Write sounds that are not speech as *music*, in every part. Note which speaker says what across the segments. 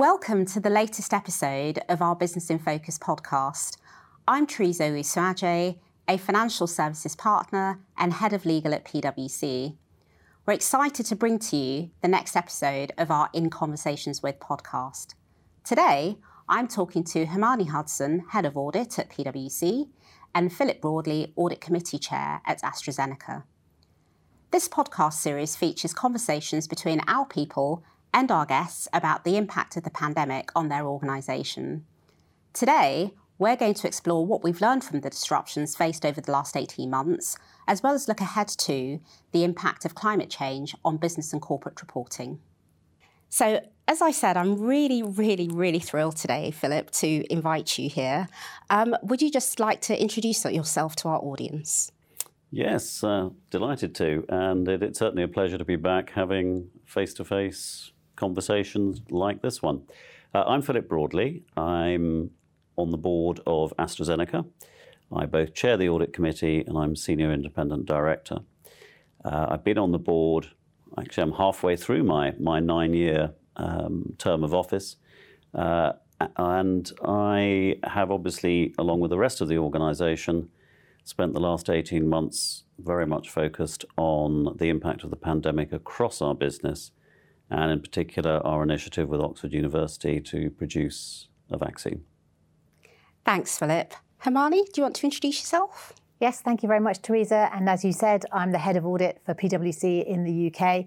Speaker 1: Welcome to the latest episode of our Business in Focus podcast. I'm Teresa Owusu-Adjei, a financial services partner and head of legal at PwC. We're excited to bring to you the next episode of our In Conversations with podcast. Today, I'm talking to Hermione Hudson, head of audit at PwC, and Philip Broadley, audit committee chair at AstraZeneca. This podcast series features conversations between our people and our guests about the impact of the pandemic on their organisation. Today, we're going to explore what we've learned from the disruptions faced over the last 18 months, as well as look ahead to the impact of climate change on business and corporate reporting. So, as I said, I'm really, really, really thrilled today, Philip, to invite you here. Um, would you just like to introduce yourself to our audience?
Speaker 2: Yes, uh, delighted to. And it, it's certainly a pleasure to be back having face to face conversations like this one. Uh, I'm Philip Broadley. I'm on the board of AstraZeneca. I both chair the audit committee and I'm senior independent director. Uh, I've been on the board, actually, I'm halfway through my, my nine year um, term of office. Uh, and I have obviously, along with the rest of the organisation, spent the last 18 months very much focused on the impact of the pandemic across our business and in particular our initiative with Oxford University to produce a vaccine.
Speaker 1: Thanks, Philip. Hermione, do you want to introduce yourself?
Speaker 3: Yes, thank you very much, Teresa. And as you said, I'm the head of audit for PwC in the UK.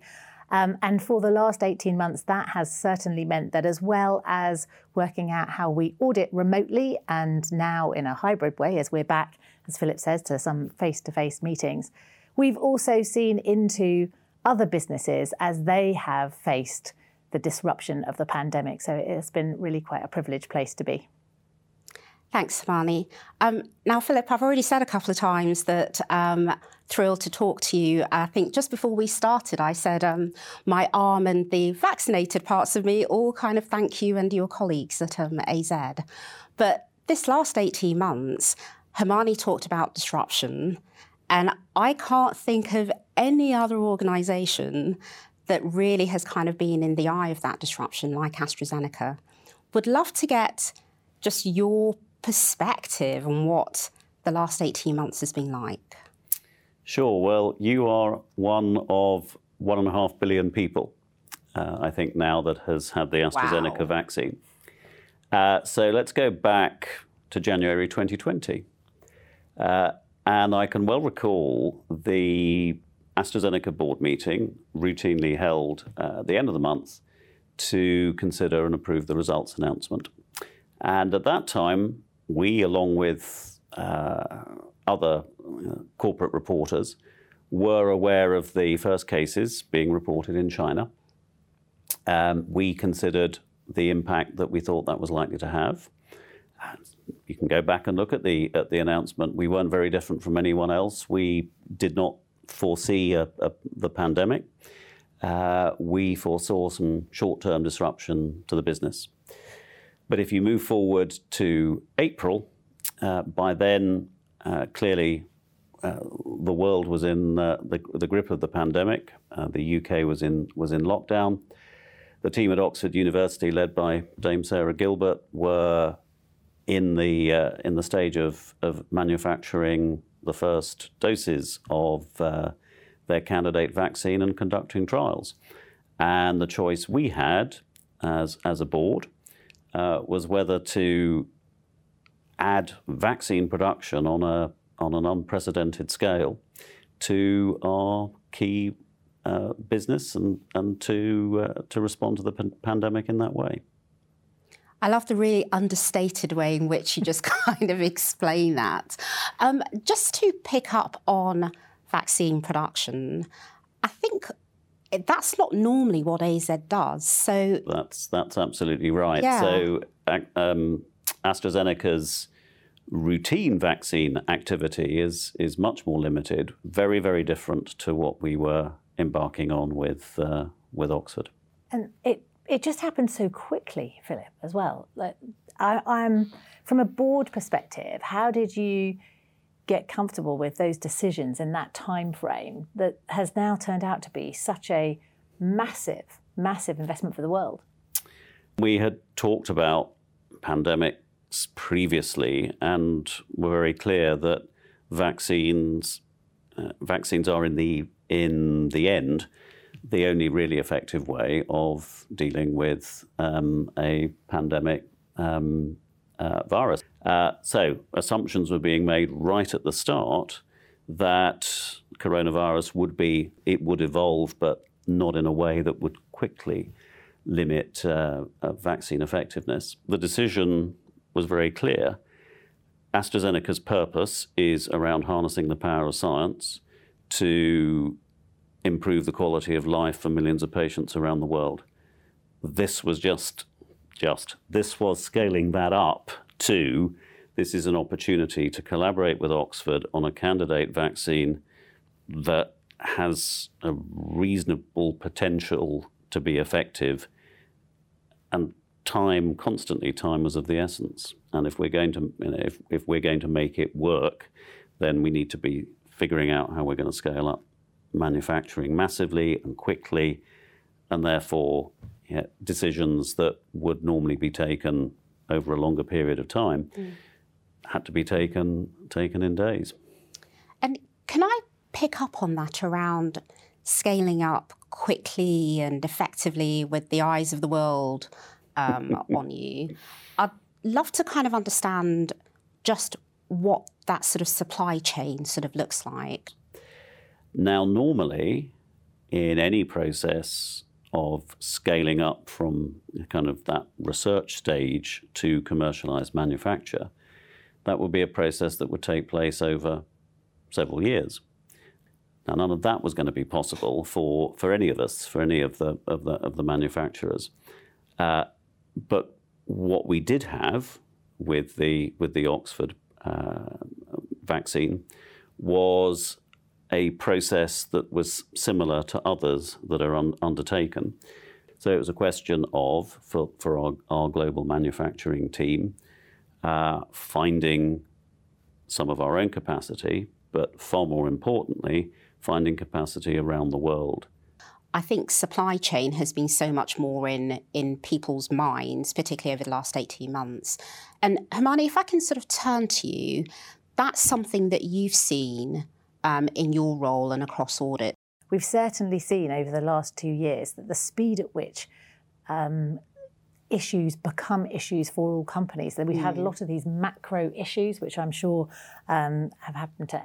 Speaker 3: Um, and for the last 18 months, that has certainly meant that as well as working out how we audit remotely and now in a hybrid way, as we're back, as Philip says, to some face to face meetings, we've also seen into other businesses as they have faced the disruption of the pandemic. So it's been really quite a privileged place to be.
Speaker 1: Thanks, Hermione. Um, now, Philip, I've already said a couple of times that um, thrilled to talk to you. I think just before we started, I said um, my arm and the vaccinated parts of me all kind of thank you and your colleagues at um, AZ. But this last 18 months, Hermione talked about disruption, and I can't think of any other organisation that really has kind of been in the eye of that disruption like AstraZeneca. Would love to get just your perspective on what the last 18 months has been like.
Speaker 2: Sure. Well, you are one of one and a half billion people, uh, I think, now that has had the AstraZeneca wow. vaccine. Uh, so let's go back to January 2020. Uh, and I can well recall the AstraZeneca board meeting, routinely held uh, at the end of the month, to consider and approve the results announcement. And at that time, we, along with uh, other uh, corporate reporters, were aware of the first cases being reported in China. Um, we considered the impact that we thought that was likely to have. You can go back and look at the at the announcement. We weren't very different from anyone else. We did not foresee a, a, the pandemic. Uh, we foresaw some short-term disruption to the business. But if you move forward to April, uh, by then, uh, clearly, uh, the world was in uh, the, the, grip of the pandemic. Uh, the UK was in, was in lockdown. The team at Oxford University, led by Dame Sarah Gilbert, were in the, in the stage of, of manufacturing the first doses of their candidate vaccine and conducting trials. And the choice we had as, as a board uh, was whether to add vaccine production on, a, on an unprecedented scale to our key uh, business and, and to, uh, to respond to the pandemic in that way.
Speaker 1: I love the really understated way in which you just *laughs* kind of explain that. Um, just to pick up on vaccine production, I think that's not normally what AZ does. So
Speaker 2: that's that's absolutely right. Yeah. So um, AstraZeneca's routine vaccine activity is is much more limited, very very different to what we were embarking on with uh, with Oxford.
Speaker 3: And it it just happened so quickly, Philip, as well. Like I, I'm from a board perspective, how did you get comfortable with those decisions in that time frame that has now turned out to be such a massive, massive investment for the world?
Speaker 2: We had talked about pandemics previously and were very clear that vaccines uh, vaccines are in the in the end the only really effective way of dealing with um, a pandemic um, uh, virus. Uh, so assumptions were being made right at the start that coronavirus would be it would evolve, but not in a way that would quickly limit uh, vaccine effectiveness. The decision was very clear. AstraZeneca's purpose is around harnessing the power of science to improve the quality of life for millions of patients around the world. This was just, just, this was scaling that up to this is an opportunity to collaborate with Oxford on a candidate vaccine that has a reasonable potential to be effective. And time, constantly, time was of the essence. And if we're going to, you know, if, if we're going to make it work, then we need to be figuring out how we're going to scale up manufacturing massively and quickly, and therefore yeah, decisions that would normally be taken over a longer period of time mm. had to be taken taken in days.
Speaker 1: And can I pick up on that around scaling up quickly and effectively with the eyes of the world um, *laughs* on you? I'd love to kind of understand just what that sort of supply chain sort of looks like.
Speaker 2: Now, normally, in any process of scaling up from kind of that research stage to commercialized manufacture, that would be a process that would take place over several years. Now, none of that was going to be possible for, for any of us, for any of the, of the, of the manufacturers. Uh, but what we did have with the, with the Oxford uh, vaccine was a process that was similar to others that are un- undertaken. So it was a question of, for, for our, our global manufacturing team, uh, finding some of our own capacity, but far more importantly, finding capacity around the world.
Speaker 1: I think supply chain has been so much more in in people's minds, particularly over the last 18 months. And Hermione, if I can sort of turn to you, that's something that you've seen um, in your role and across audit?
Speaker 3: We've certainly seen over the last two years that the speed at which um, issues become issues for all companies. That we've mm. had a lot of these macro issues, which I'm sure um, have happened to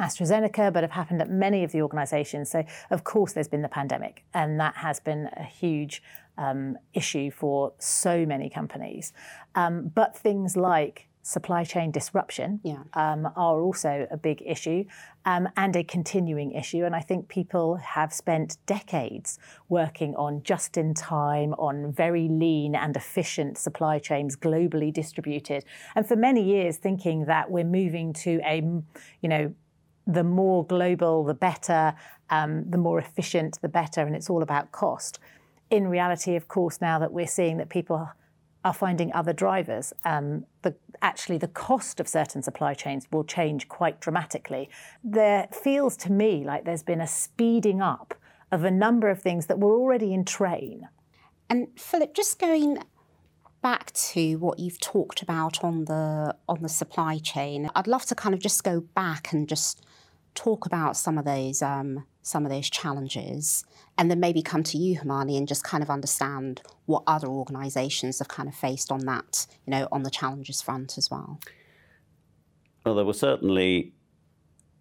Speaker 3: AstraZeneca, but have happened at many of the organisations. So, of course, there's been the pandemic, and that has been a huge um, issue for so many companies. Um, but things like supply chain disruption yeah. um, are also a big issue um, and a continuing issue. And I think people have spent decades working on just in time, on very lean and efficient supply chains globally distributed. And for many years, thinking that we're moving to a, you know, the more global, the better, um, the more efficient, the better, and it's all about cost. In reality, of course, now that we're seeing that people are finding other drivers. Um, the, actually, the cost of certain supply chains will change quite dramatically. There feels to me like there's been a speeding up of a number of things that were already in train.
Speaker 1: And Philip, just going back to what you've talked about on the on the supply chain, I'd love to kind of just go back and just talk about some of those um, some of those challenges and then maybe come to you, Hermione, and just kind of understand what other organisations have kind of faced on that, you know, on the challenges front as well.
Speaker 2: Well, there were certainly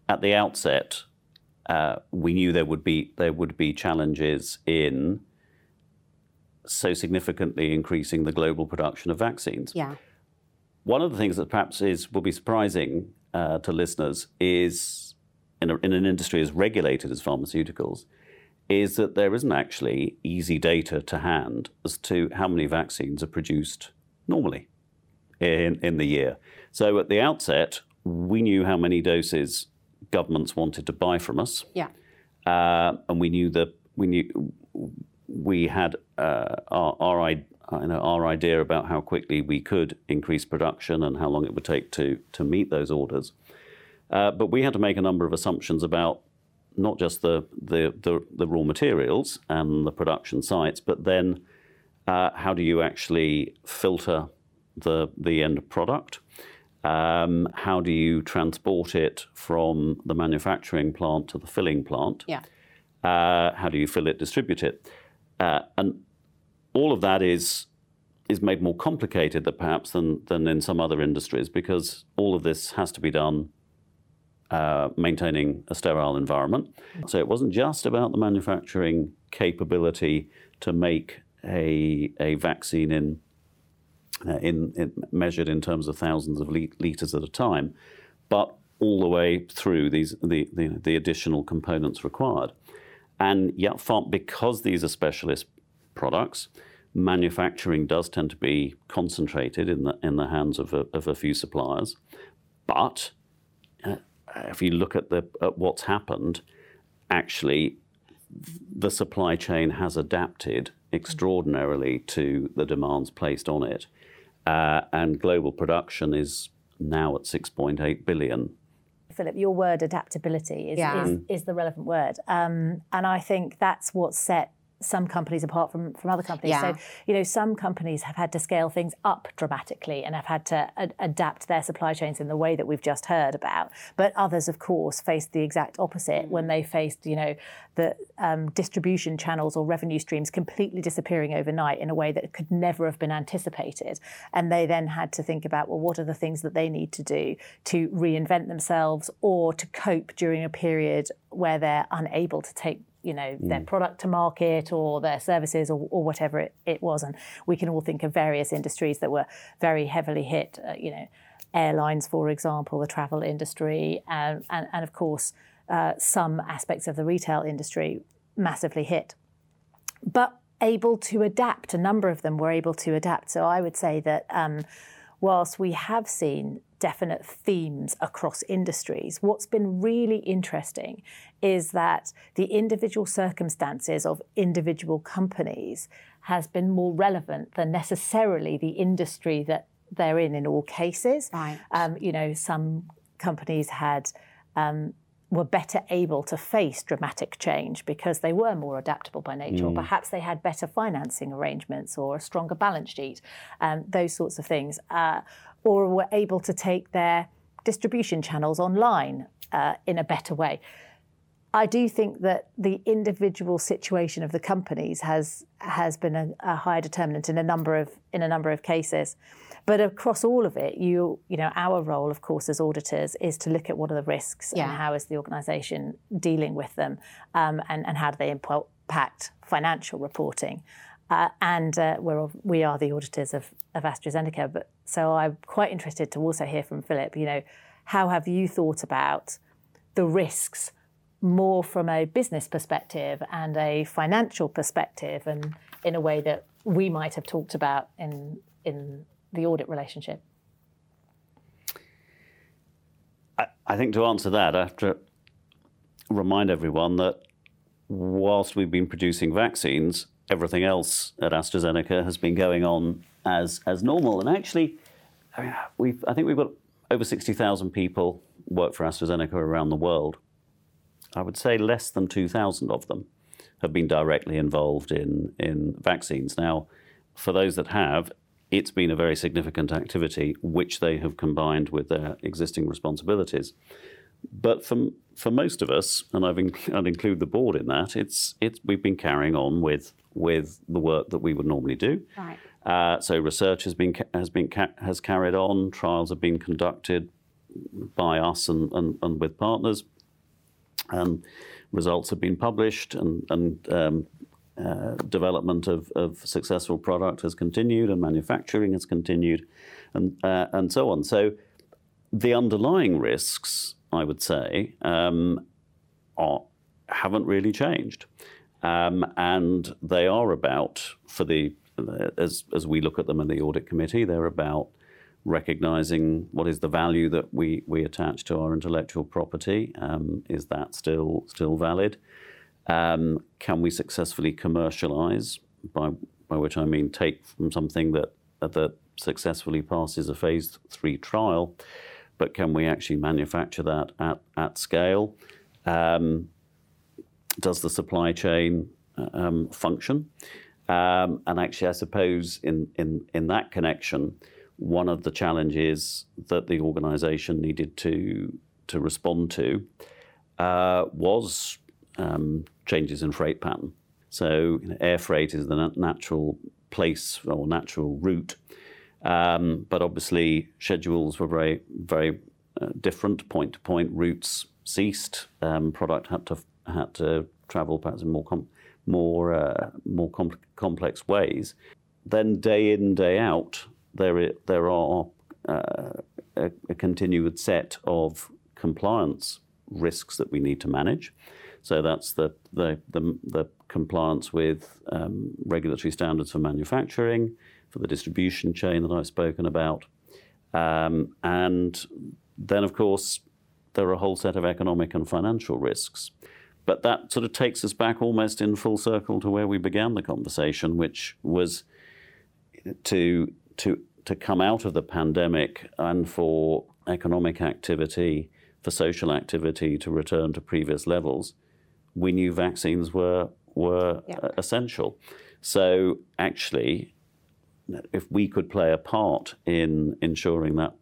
Speaker 2: at the outset, uh, we knew there would be there would be challenges in so significantly increasing the global production of vaccines.
Speaker 1: Yeah.
Speaker 2: One of the things that perhaps is will be surprising uh, to listeners is in, a, in an industry as regulated as pharmaceuticals, is that there isn't actually easy data to hand as to how many vaccines are produced normally in, in the year. So at the outset, we knew how many doses governments wanted to buy from us.
Speaker 1: Yeah.
Speaker 2: Uh, and we knew that we knew we had uh, our, our, you know, our idea about how quickly we could increase production and how long it would take to, to meet those orders. Uh, but we had to make a number of assumptions about not just the, the, the, the, raw materials and the production sites, but then uh, how do you actually filter the, the end product? Um, how do you transport it from the manufacturing plant to the filling plant?
Speaker 1: Yeah.
Speaker 2: Uh, how do you fill it, distribute it? Uh, and all of that is is made more complicated than perhaps than, than in some other industries because all of this has to be done uh, maintaining a sterile environment. So it wasn't just about the manufacturing capability to make a, a vaccine in, uh, in, in, measured in terms of thousands of liters at a time, but all the way through these the, the, the additional components required. And yet, because these are specialist products, manufacturing does tend to be concentrated in the in the hands of a, of a few suppliers. But uh, if you look at the at what's happened, actually, the supply chain has adapted extraordinarily to the demands placed on it, uh, and global production is now at 6.8 billion.
Speaker 3: Philip, your word adaptability is, yeah. is, is, the relevant word. Um, and I think that's what set some companies apart from, from other companies. Yeah. So, you know, some companies have had to scale things up dramatically and have had to ad- adapt their supply chains in the way that we've just heard about. But others, of course, faced the exact opposite mm. when they faced, you know, the um, distribution channels or revenue streams completely disappearing overnight in a way that could never have been anticipated. And they then had to think about, well, what are the things that they need to do to reinvent themselves or to cope during a period where they're unable to take you know mm. their product to market or their services or, or whatever it, it, was and we can all think of various industries that were very heavily hit uh, you know airlines for example the travel industry and, and, and of course uh, some aspects of the retail industry massively hit but able to adapt a number of them were able to adapt so i would say that um, whilst we have seen definite themes across industries. What's been really interesting is that the individual circumstances of individual companies has been more relevant than necessarily the industry that they're in in all cases.
Speaker 1: Right.
Speaker 3: Um, you know, some companies had um, were better able to face dramatic change because they were more adaptable by nature, mm. or perhaps they had better financing arrangements or a stronger balance sheet, um, those sorts of things. Uh, or were able to take their distribution channels online uh, in a better way. I do think that the individual situation of the companies has has been a, a high determinant in a number of in a number of cases. But across all of it, you you know our role, of course, as auditors, is to look at what are the risks yeah. and how is the organisation dealing with them, um, and and how do they impact financial reporting. Uh, and uh, we're, we are the auditors of, of AstraZeneca. But so I'm quite interested to also hear from Philip. You know, how have you thought about the risks more from a business perspective and a financial perspective, and in a way that we might have talked about in in the audit relationship?
Speaker 2: I, I think to answer that, I have to remind everyone that whilst we've been producing vaccines, everything else at AstraZeneca has been going on as as normal. And actually, we've I think we've got over sixty thousand people work for AstraZeneca around the world. I would say less than two thousand of them have been directly involved in in vaccines. Now, for those that have, it's been a very significant activity which they have combined with their existing responsibilities. But for, for most of us, and I've I'd include the board in that, it's, it's, we've been carrying on with, with the work that we would normally do.
Speaker 1: Right.
Speaker 2: Uh, so research has been, has, been has carried on, trials have been conducted by us and, and, and with partners. Um, results have been published and, and um, uh, development of, of, successful product has continued and manufacturing has continued and, uh, and so on. So the underlying risks I would say, um, are, haven't really changed. Um, and they are about, for the as, as we look at them in the audit committee, they're about recognizing what is the value that we, we attach to our intellectual property. Um, is that still still valid? Um, can we successfully commercialize? By by which I mean take from something that that successfully passes a phase three trial but can we actually manufacture that at, at scale? Um, does the supply chain um, function? Um, and actually, I suppose in, in, in that connection, one of the challenges that the organisation needed to to respond to uh, was um, changes in freight pattern. So, you know, air freight is the natural place or natural route, um, but obviously schedules were very very uh, different. Point to point routes ceased. Um, product had to had to travel perhaps in more com- more uh, more com- complex ways. Then day in day out, there there are uh, a, a continued set of compliance risks that we need to manage. So that's the the the, the compliance with um, regulatory standards for manufacturing, for the distribution chain that I've spoken about, um, and then of course there are a whole set of economic and financial risks. But that sort of takes us back almost in full circle to where we began the conversation, which was to to to come out of the pandemic and for economic activity, for social activity to return to previous levels, we knew vaccines were were essential. So actually, if we could play a part in ensuring that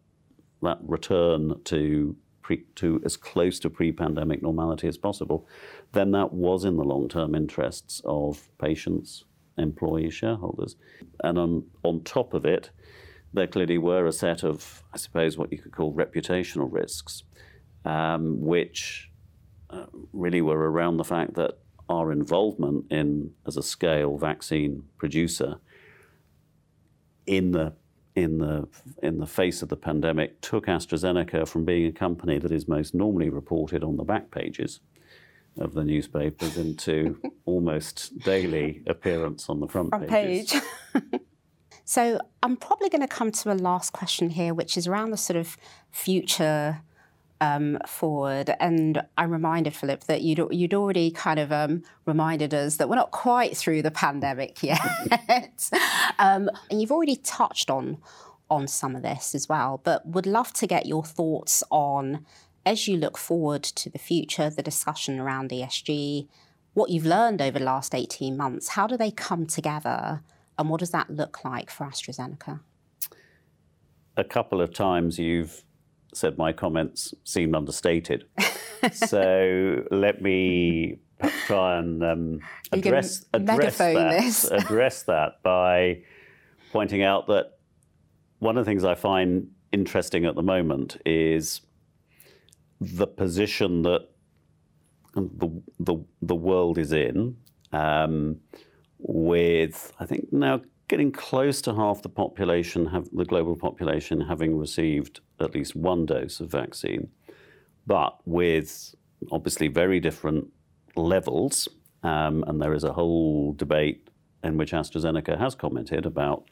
Speaker 2: that return to pre, to as close to pre-pandemic normality as possible, then that was in the long-term interests of patients, employees, shareholders. And on, on top of it, there clearly were a set of, I suppose, what you could call reputational risks, um, which uh, really were around the fact that our involvement in as a scale vaccine producer in the in the in the face of the pandemic took AstraZeneca from being a company that is most normally reported on the back pages of the newspapers into *laughs* almost daily appearance on the front,
Speaker 1: front
Speaker 2: pages.
Speaker 1: page. *laughs* so I'm probably going to come to a last question here, which is around the sort of future um, forward. And I'm reminded, Philip, that you'd, you'd already kind of um, reminded us that we're not quite through the pandemic *laughs* yet. um, and you've already touched on, on some of this as well, but would love to get your thoughts on, as you look forward to the future, the discussion around ESG, what you've learned over the last 18 months, how do they come together? And what does that look like for AstraZeneca?
Speaker 2: A couple of times you've said my comments seemed understated. *laughs* so let me try and um, address, address, that, *laughs* address that by pointing out that one of the things I find interesting at the moment is the position that the, the, the world is in, um, with, I think now getting close to half the population, have, the global population, having received at least one dose of vaccine, but with obviously very different levels. Um, and there is a whole debate in which AstraZeneca has commented about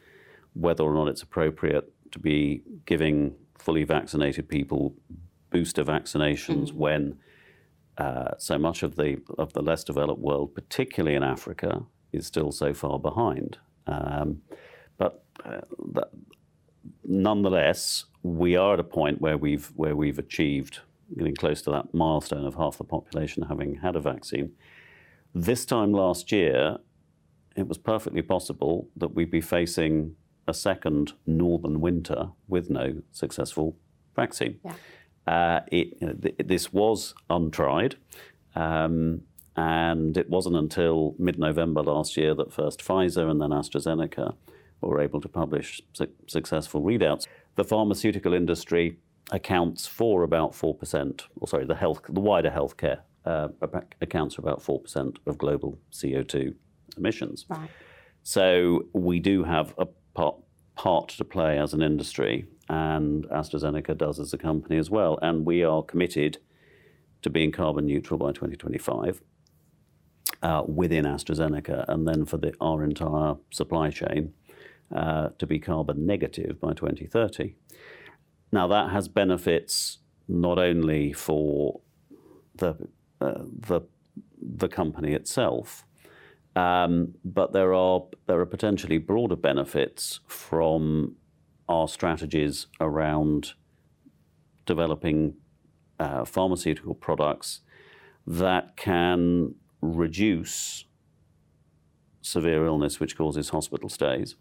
Speaker 2: whether or not it's appropriate to be giving fully vaccinated people booster vaccinations mm. when uh, so much of the of the less developed world, particularly in Africa, is still so far behind. Um, but uh, that, nonetheless, we are at a point where we've where we've achieved getting close to that milestone of half the population having had a vaccine. This time last year, it was perfectly possible that we'd be facing a second northern winter with no successful vaccine. Yeah. Uh, it, you know, th- this was untried. Um, and it wasn't until mid November last year that first Pfizer and then AstraZeneca were able to publish su- successful readouts. The pharmaceutical industry accounts for about 4%, or sorry, the, health, the wider healthcare uh, accounts for about 4% of global CO2 emissions. Right. So we do have a part, part to play as an industry, and AstraZeneca does as a company as well. And we are committed to being carbon neutral by 2025 uh, within AstraZeneca, and then for the, our entire supply chain uh, to be carbon negative by 2030. Now, that has benefits not only for the, uh, the, the company itself, um, but there are, there are potentially broader benefits from our strategies around developing uh, pharmaceutical products that can reduce severe illness which causes hospital stays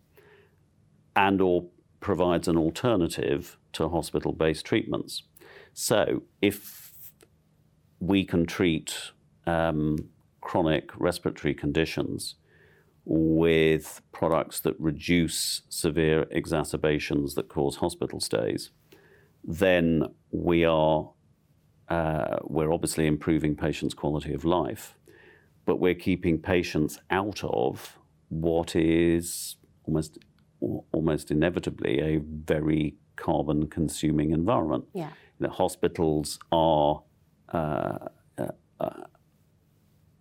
Speaker 2: and or provides an alternative to hospital-based treatments. So if we can treat um, chronic respiratory conditions with products that reduce severe exacerbations that cause hospital stays, then we are uh, we're obviously improving patients' quality of life, but we're keeping patients out of what is almost almost inevitably a very carbon consuming environment.
Speaker 1: Yeah.
Speaker 2: You know, hospitals are uh, uh,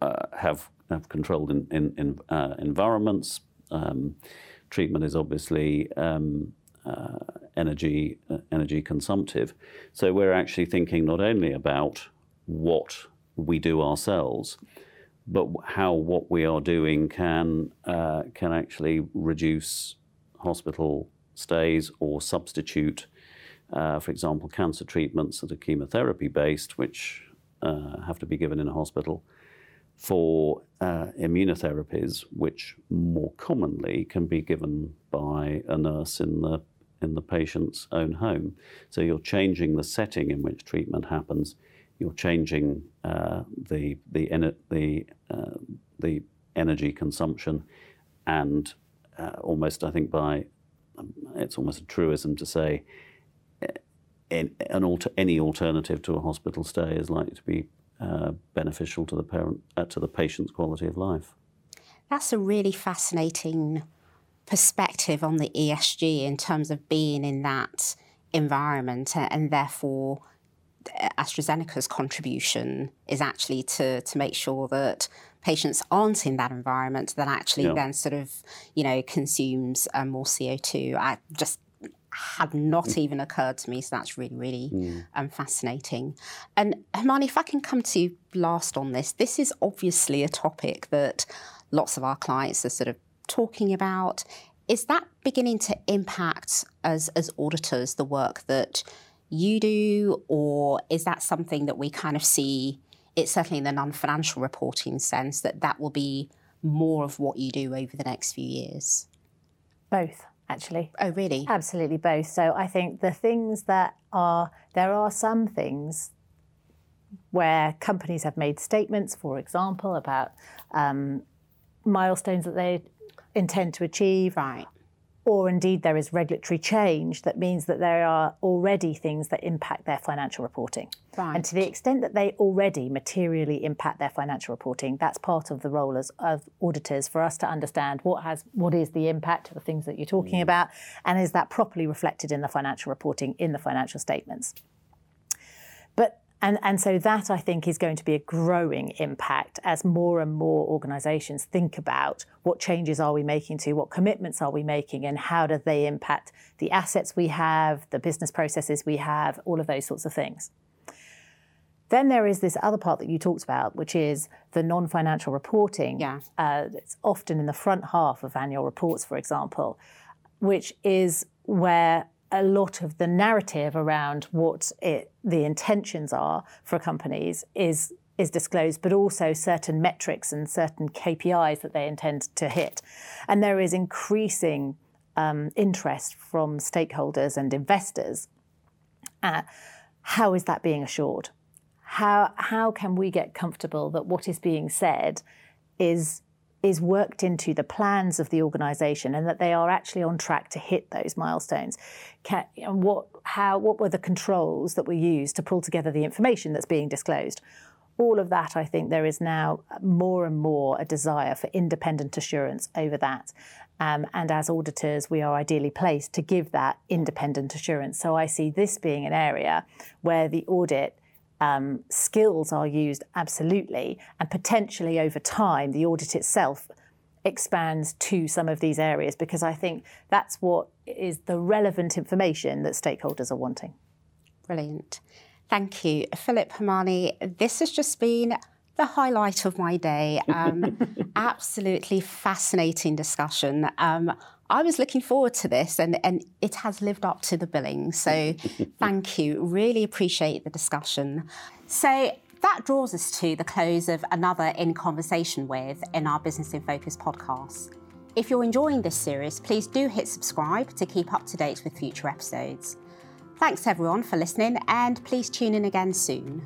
Speaker 2: uh, have have controlled in, in, in uh, environments. Um, treatment is obviously um, uh, energy uh, energy consumptive. So we're actually thinking not only about what we do ourselves, but how what we are doing can uh, can actually reduce hospital stays or substitute, uh, for example, cancer treatments that are chemotherapy based, which have to be given in a hospital, for uh, immunotherapies, which more commonly can be given by a nurse in the in the patient's own home. So you're changing the setting in which treatment happens. You're changing uh, the the the uh, the energy consumption, and uh, almost I think by um, it's almost a truism to say uh, an alter, any alternative to a hospital stay is likely to be uh, beneficial to the parent uh, to the patient's quality of life.
Speaker 1: That's a really fascinating perspective on the ESG in terms of being in that environment and therefore AstraZeneca's contribution is actually to, to make sure that patients aren't in that environment that actually yeah. then sort of, you know, consumes um, more CO2. I just had not mm. even occurred to me. So that's really, really mm. um, fascinating. And Hermione, if I can come to you last on this, this is obviously a topic that lots of our clients are sort of talking about. Is that beginning to impact as, as auditors the work that you do, or is that something that we kind of see? It's certainly in the non financial reporting sense that that will be more of what you do over the next few years?
Speaker 3: Both, actually.
Speaker 1: Oh, really?
Speaker 3: Absolutely both. So I think the things that are, there are some things where companies have made statements, for example, about um, milestones that they intend to achieve.
Speaker 1: Right.
Speaker 3: Or indeed, there is regulatory change that means that there are already things that impact their financial reporting.
Speaker 1: Right.
Speaker 3: And to the extent that they already materially impact their financial reporting, that's part of the role as, of auditors for us to understand what has what is the impact of the things that you're talking mm. about, and is that properly reflected in the financial reporting in the financial statements. But and, and so that I think is going to be a growing impact as more and more organisations think about what changes are we making to, what commitments are we making, and how do they impact the assets we have, the business processes we have, all of those sorts of things. Then there is this other part that you talked about, which is the non financial reporting.
Speaker 1: Yeah.
Speaker 3: Uh, it's often in the front half of annual reports, for example, which is where a lot of the narrative around what it, the intentions are for companies is is disclosed, but also certain metrics and certain KPIs that they intend to hit. And there is increasing um, interest from stakeholders and investors. At how is that being assured? How how can we get comfortable that what is being said is is worked into the plans of the organisation and that they are actually on track to hit those milestones. Can, and what, how, what were the controls that were used to pull together the information that's being disclosed? All of that, I think there is now more and more a desire for independent assurance over that. Um, and as auditors, we are ideally placed to give that independent assurance. So I see this being an area where the audit um, skills are used absolutely, and potentially over time, the audit itself expands to some of these areas because I think that's what is the relevant information that stakeholders are wanting.
Speaker 1: Brilliant. Thank you. Philip Hermione, this has just been the highlight of my day. Um, *laughs* absolutely fascinating discussion. Um, I was looking forward to this and, and it has lived up to the billing. So thank you. Really appreciate the discussion. So That draws us to the close of another In Conversation With in our Business in Focus podcast. If you're enjoying this series, please do hit subscribe to keep up to date with future episodes. Thanks everyone for listening, and please tune in again soon.